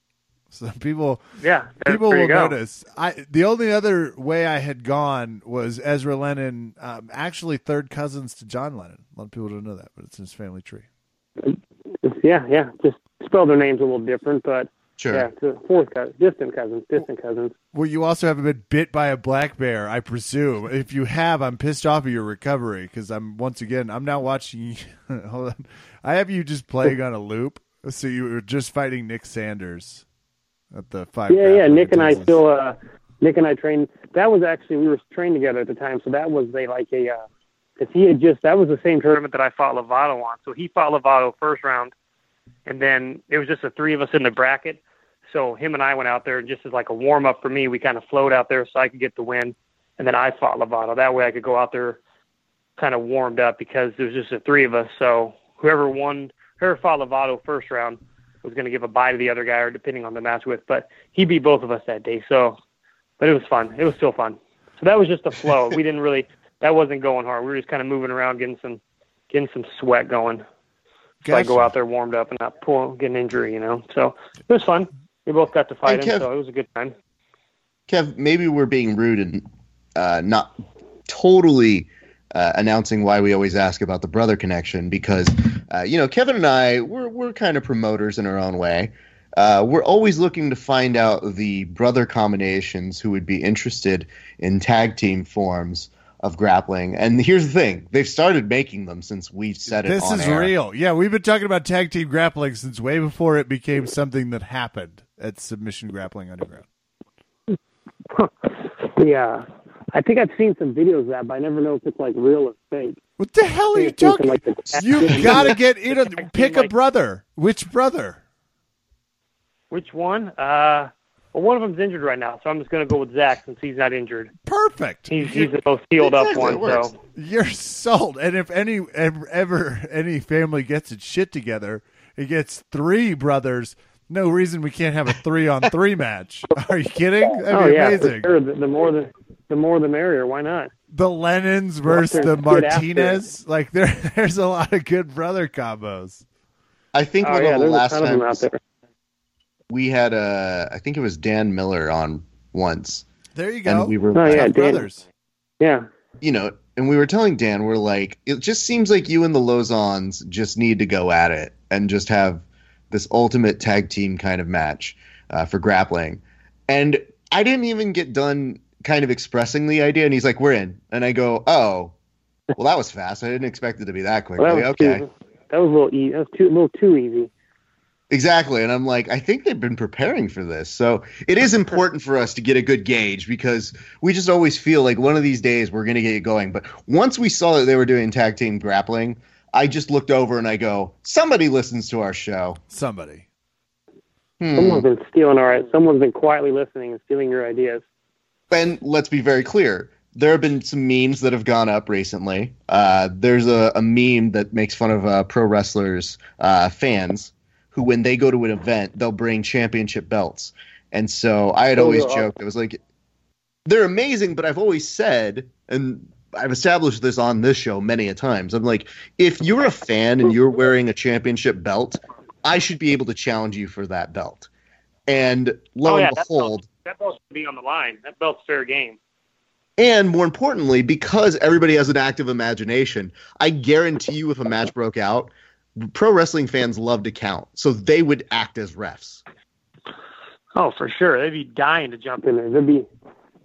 So people, yeah, people will notice. I the only other way I had gone was Ezra Lennon, um, actually third cousins to John Lennon. A lot of people don't know that, but it's in his family tree. Yeah, yeah. Just spell their names a little different, but sure. yeah, fourth cousins, distant cousins, distant cousins. Well, you also haven't been bit by a black bear, I presume. If you have, I'm pissed off at your recovery because I'm once again I'm now watching. hold on, I have you just playing on a loop. So you were just fighting Nick Sanders at the five. Yeah, yeah. Nick and I still, uh, Nick and I trained. That was actually we were trained together at the time, so that was a like a. Uh, because he had just that was the same tournament that I fought Lovato on. So he fought Lovato first round, and then it was just the three of us in the bracket. So him and I went out there and just as like a warm up for me, we kind of flowed out there so I could get the win, and then I fought Lovato. That way I could go out there kind of warmed up because there was just the three of us. So whoever won, whoever fought Lovato first round was going to give a bye to the other guy, or depending on the match with. But he beat both of us that day, so. But it was fun. It was still fun. So that was just a flow. we didn't really. That wasn't going hard. We were just kind of moving around, getting some, getting some sweat going. So I go out there warmed up and not pull, get an injury, you know. So it was fun. We both got to fight Hey, him, Kev- so it was a good time. Kev, maybe we're being rude and uh, not totally uh, announcing why we always ask about the brother connection because, uh, you know, Kevin and I, we're, we're kind of promoters in our own way. Uh, we're always looking to find out the brother combinations who would be interested in tag team forms of grappling. And here's the thing they've started making them since we've said it This on is air. real. Yeah, we've been talking about tag team grappling since way before it became something that happened at Submission Grappling Underground. Yeah, I think I've seen some videos of that, but I never know if it's like real or fake. What the hell are you talking? in, like, the- You gotta get in. A, pick a like- brother. Which brother? Which one? Uh, well, one of them's injured right now, so I'm just gonna go with Zach since he's not injured. Perfect. He's he's the most healed up one. works. So You're sold. And if any ever, ever any family gets its shit together, it gets three brothers. No reason we can't have a three on three match. Are you kidding? That'd oh be yeah, amazing. for sure. The, the more the the more the merrier. Why not? The Lennons versus the Martinez. Like there, there's a lot of good brother combos. I think Oh one yeah, of the last of them out times there. we had, uh, I think it was Dan Miller on once. There you go. And we were Oh yeah, Tough Dan. brothers. Yeah, you know, and we were telling Dan, we're like, it just seems like you and the Lozons just need to go at it and just have this ultimate tag team kind of match uh, for grappling. And I didn't even get done kind of expressing the idea, and he's like, "We're in," and I go, "Oh, well, that was fast. I didn't expect it to be that quickly." well, that okay, too, that was a little easy. That was too a little too easy. Exactly. And I'm like, I think they've been preparing for this. So it is important for us to get a good gauge because we just always feel like one of these days we're going to get it going. But once we saw that they were doing tag team grappling, I just looked over and I go, somebody listens to our show. Somebody. Hmm. Someone's been stealing our. Someone's been quietly listening and stealing your ideas. And let's be very clear. There have been some memes that have gone up recently. Uh, there's a, a meme that makes fun of uh, pro wrestlers uh, fans who, when they go to an event, they'll bring championship belts. And so I had Oh, always yeah. joked, I was like, they're amazing, but I've always said, and I've established this on this show many a times. I'm like, if you're a fan and you're wearing a championship belt, I should be able to challenge you for that belt. And lo oh and yeah, that behold, belt, that belt should be on the line. That belt's fair game. and more importantly, because everybody has an active imagination, I guarantee you if a match broke out, pro wrestling fans love to count. So they would act as refs. Oh, for sure. They'd be dying to jump in there. There'd be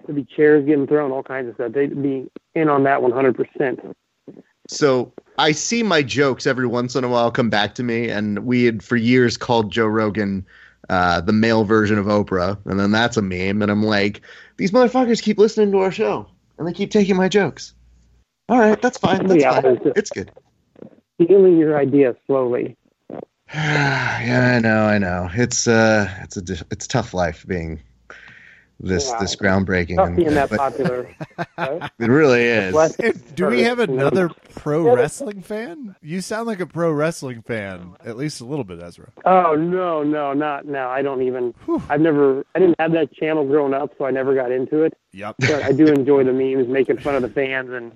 there'd be chairs getting thrown, all kinds of stuff. They'd be in on that 100. percent So I see my jokes every once in a while come back to me, and we had for years called Joe Rogan uh, the male version of Oprah, and then that's a meme. And I'm like, these motherfuckers keep listening to our show, and they keep taking my jokes. All right, that's fine. That's Yeah, fine. it's good. Stealing your idea slowly. yeah, I know, I know. It's uh, it's a it's a tough life being this Yeah. this groundbreaking. Tough and- being that but popular. right? it really is. Less- Hey, do we have another pro wrestling fan? You sound like a pro wrestling fan, at least a little bit, Ezra. Oh no, no, not now. I don't even. Whew. I've never. I didn't have that channel growing up, so I never got into it. Yep. But I do enjoy the memes, making fun of the fans and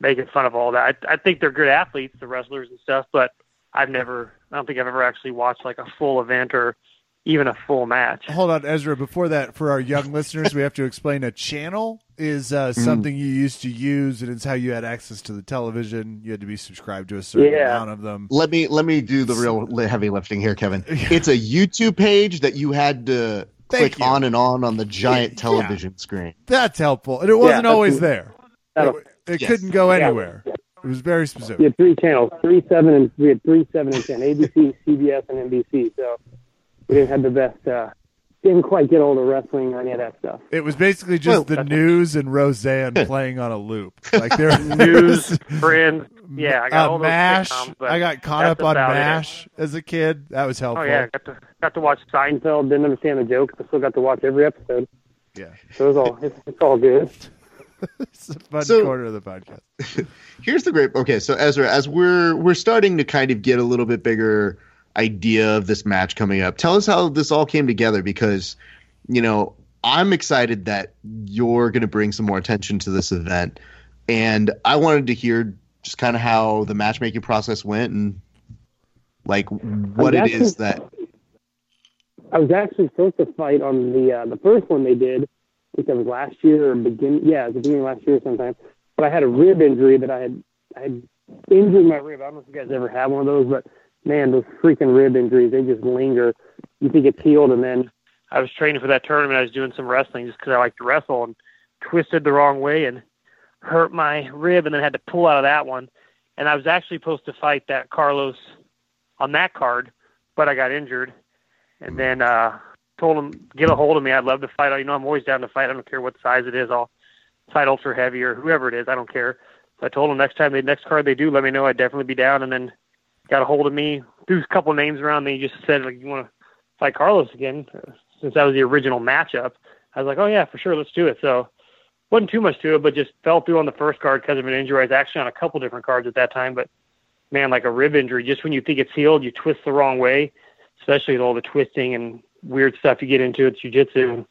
making fun of all that. I, I think they're good athletes, the wrestlers and stuff. But I've never. I don't think I've ever actually watched like a full event or even a full match. Hold on, Ezra. Before that, for our young listeners, we have to explain a channel is uh, something you used to use, and it's how you had access to the television. You had to be subscribed to a certain Yeah. amount of them. Let me let me do the real heavy lifting here, Kevin. It's a YouTube page that you had to Thank click you. on and on on the giant Yeah. television screen. That's helpful, and it wasn't that's always cool. there. That'll- It, it Yes. couldn't go Yeah. anywhere. It was very specific. We had three channels, three, seven, and we had three, seven, and ten. ABC, CBS, and NBC. So we didn't have the best. Uh, didn't quite get all the wrestling or any of that stuff. It was basically just Well, the news and Roseanne playing on a loop. Like there, News, friends. Yeah, I got uh, all those Mash. sitcoms, but I got caught up on about it. Mash as a kid. That was helpful. Oh yeah, got to got to watch Seinfeld. Didn't understand the jokes, but still got to watch every episode. Yeah. So it was all it's, it's all good. it's a fun So- corner of the podcast. Here's the great. Okay, so Ezra, as we're we're starting to kind of get a little bit bigger idea of this match coming up, tell us how this all came together because, you know, I'm excited that you're going to bring some more attention to this event, and I wanted to hear just kind of how the matchmaking process went and like what it is that. I was actually supposed to fight on the uh, the first one they did, I think that was last year or begin yeah, it was the beginning of last year or sometime. But I had a rib injury that I had I had injured my rib. I don't know if you guys ever had one of those, but man, those freaking rib injuries they just linger. You think it's healed, and then I was training for that tournament. I was doing some wrestling just because I like to wrestle, and twisted the wrong way and hurt my rib, and then had to pull out of that one. And I was actually supposed to fight that Carlos on that card, but I got injured and then uh told him get a hold of me. I'd love to fight. You know, I'm always down to fight. I don't care what size it is. I'll fight ultra heavy or whoever it is. I don't care. So I told him next time the next card they do, let me know. I'd definitely be down. And then got a hold of me, threw a couple names around me. Just said like, you want to fight Carlos again? Since that was the original matchup, I was like, oh yeah, for sure, let's do it. So wasn't too much to it, but just fell through on the first card because of an injury. I was actually on a couple different cards at that time, but man, like a rib injury, just when you think it's healed, you twist the wrong way, especially with all the twisting and weird stuff you get into at jujitsu and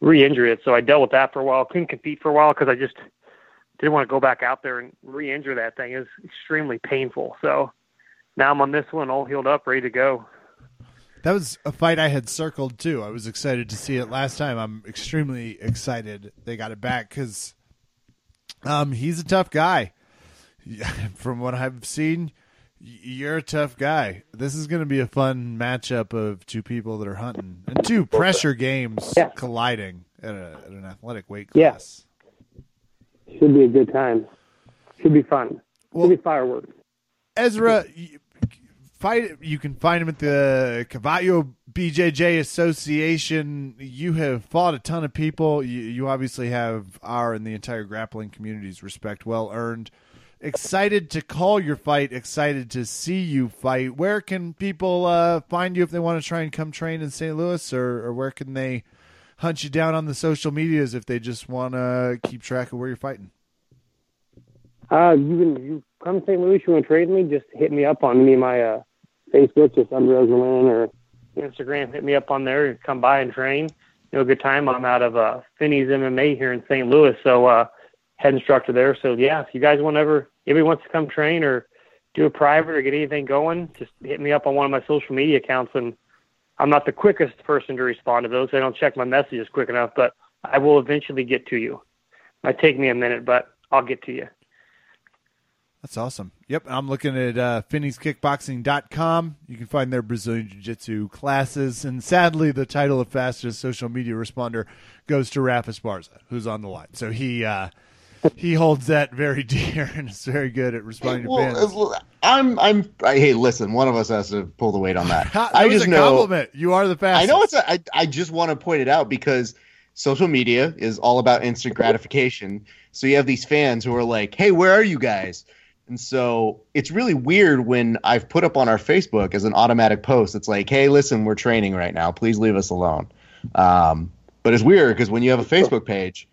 re-injure it. So I dealt with that for a while. Couldn't compete for a while because I just didn't want to go back out there and re-injure that thing. It was extremely painful. So now I'm on this one, all healed up, ready to go. That was a fight I had circled too. I was excited to see it last time. I'm extremely excited they got it back because um, he's a tough guy. From what I've seen, you're a tough guy. This is going to be a fun matchup of two people that are hunting and two pressure games Yeah. colliding at, a, at an athletic weight Yeah. class. Should be a good time. Should be fun. Well- Should be fireworks. Ezra, you, fight. You can find him at the Cavallo BJJ Association. You have fought a ton of people. You, you obviously have our and the entire grappling community's respect well earned. Excited to call your fight. Excited to see you fight. Where can people uh, find you if they want to try and come train in St. Louis, or, or where can they hunt you down on the social medias if they just want to keep track of where you're fighting? Uh, you can you come St. Louis, you want to trade me, just hit me up on me and my uh, Facebook, just under Rosalyn or Instagram. Hit me up on there. And come by and train. You know, good time. I'm out of uh, Finney's MMA here in St. Louis, so uh, head instructor there. So yeah, if you guys want ever, anybody wants to come train or do a private or get anything going, just hit me up on one of my social media accounts. And I'm not the quickest person to respond to those. I don't check my messages quick enough, but I will eventually get to you. Might take me a minute, but I'll get to you. That's awesome. Yep, I'm looking at uh, Finny'sKickboxing.com. You can find their Brazilian Jiu Jitsu classes. And sadly, the title of fastest social media responder goes to Rafa Esparza, who's on the line. So he uh, he holds that very dear and is very good at responding to fans. Well, I'm I'm I, hey, listen, one of us has to pull the weight on that. that I just know compliment. You are the fastest. I know it's a, I, I just want to point it out because social media is all about instant gratification. So you have these fans who are like, "Hey, where are you guys?" And so it's really weird when I've put up on our Facebook as an automatic post. It's like, "Hey, listen, we're training right now. Please leave us alone." Um, but it's weird because when you have a Facebook page,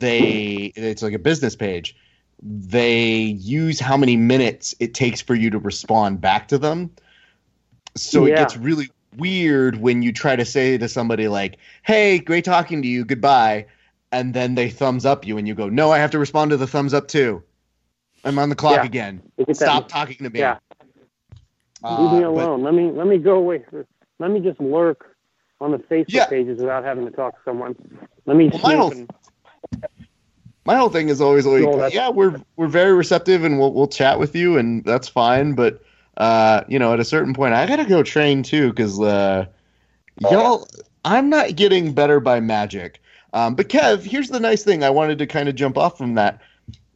they it's like a business page. They use how many minutes it takes for you to respond back to them. So it gets really weird when you try to say to somebody like, "Hey, great talking to you. Goodbye." And then they thumbs up you and you go, "No, I have to respond to the thumbs up too. I'm on the clock Yeah. again. Stop talking to me." Yeah. Uh, Leave me but- alone. Let me let me go away. Let me just lurk on the Facebook Yeah. pages without having to talk to someone. Let me Well, my whole- and- my whole thing is always like, yeah, we're we're very receptive and we'll we'll chat with you and that's fine. But uh, you know, at a certain point, I gotta go train too because uh, y'all, I'm not getting better by magic. Um, but Kev, here's the nice thing. I wanted to kind of jump off from that.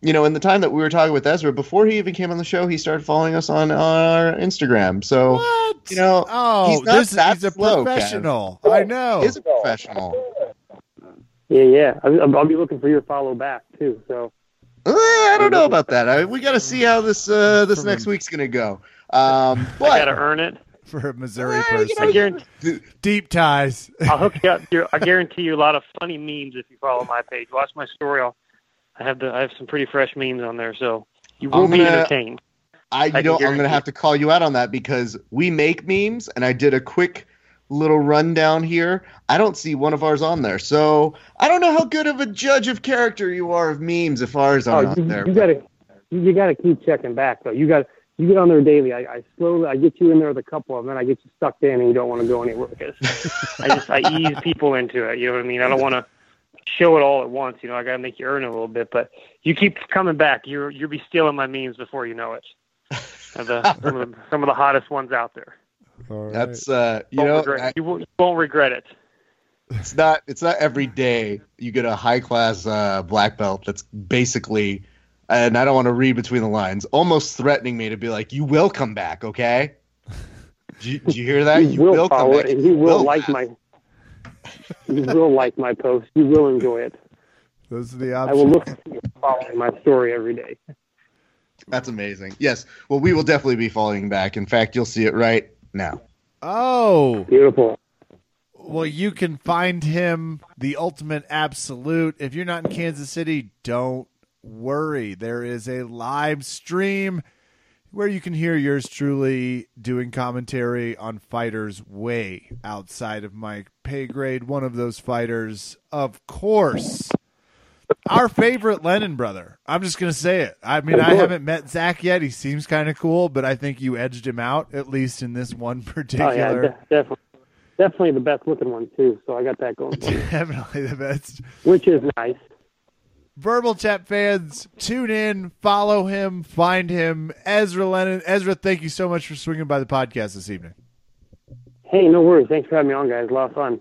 You know, in the time that we were talking with Ezra, before he even came on the show, he started following us on our Instagram. So What? you know, oh, he's not this, that he's a slow, Kev. professional. I know. he's a professional. yeah, yeah. I'll, I'll be looking for your follow back too. So Uh, I don't know about that. I, we got to see how this uh, this next week's gonna go. Um, I gotta earn it. for a Missouri you person. know, I guarantee, Deep ties. I'll hook you up. I guarantee you a lot of funny memes if you follow my page. Watch my story. I'll I have the I have some pretty fresh memes on there, so you will I'm be entertained. I, you can know, I'm going to have to call you out on that because we make memes, and I did a quick little rundown here. I don't see one of ours on there, so I don't know how good of a judge of character you are of memes if ours Oh, aren't you, on there. you gotta you, you gotta keep checking back though. You got you get on there daily. I, I slowly I get you in there with a couple of them, and I get you stuck in, and you don't want to go anywhere because I just I ease people into it. You know what I mean? I don't want to show it all at once. You know, I gotta make you earn it a little bit. But you keep coming back. You're you'll be stealing my memes before you know it. The, some, of the, some of the hottest ones out there. All right. That's uh, you Won't know, regret, I- you, won't, you won't regret it. it's not it's not every day you get a high class uh, black belt that's basically, and I don't want to read between the lines, almost threatening me to be like, "You will come back, okay." Did you, did you hear that? you, will come back. it, and you will like laugh. my. You will like my post. You will enjoy it. Those are the options. I will options. look at you following my story every day. That's amazing. Yes. Well, we will definitely be following back. In fact, you'll see it right now. Oh, Beautiful. well, you can find him the ultimate absolute. If you're not in Kansas City, don't worry. There is a live stream where you can hear yours truly doing commentary on fighters way outside of my pay grade. One of those fighters, of course, our favorite Lennon brother. I'm just gonna say it. I mean, I haven't met Zach yet. He seems kind of cool, but I think you edged him out at least in this one Oh yeah, particular. de- definitely, definitely the best looking one too. So I got that going, Definitely the best. which is nice. Verbal Chat fans, tune in, follow him, find him. Ezra Lennon. Ezra, thank you so much for swinging by the podcast this evening. Hey, no worries. Thanks for having me on, guys. A lot of fun.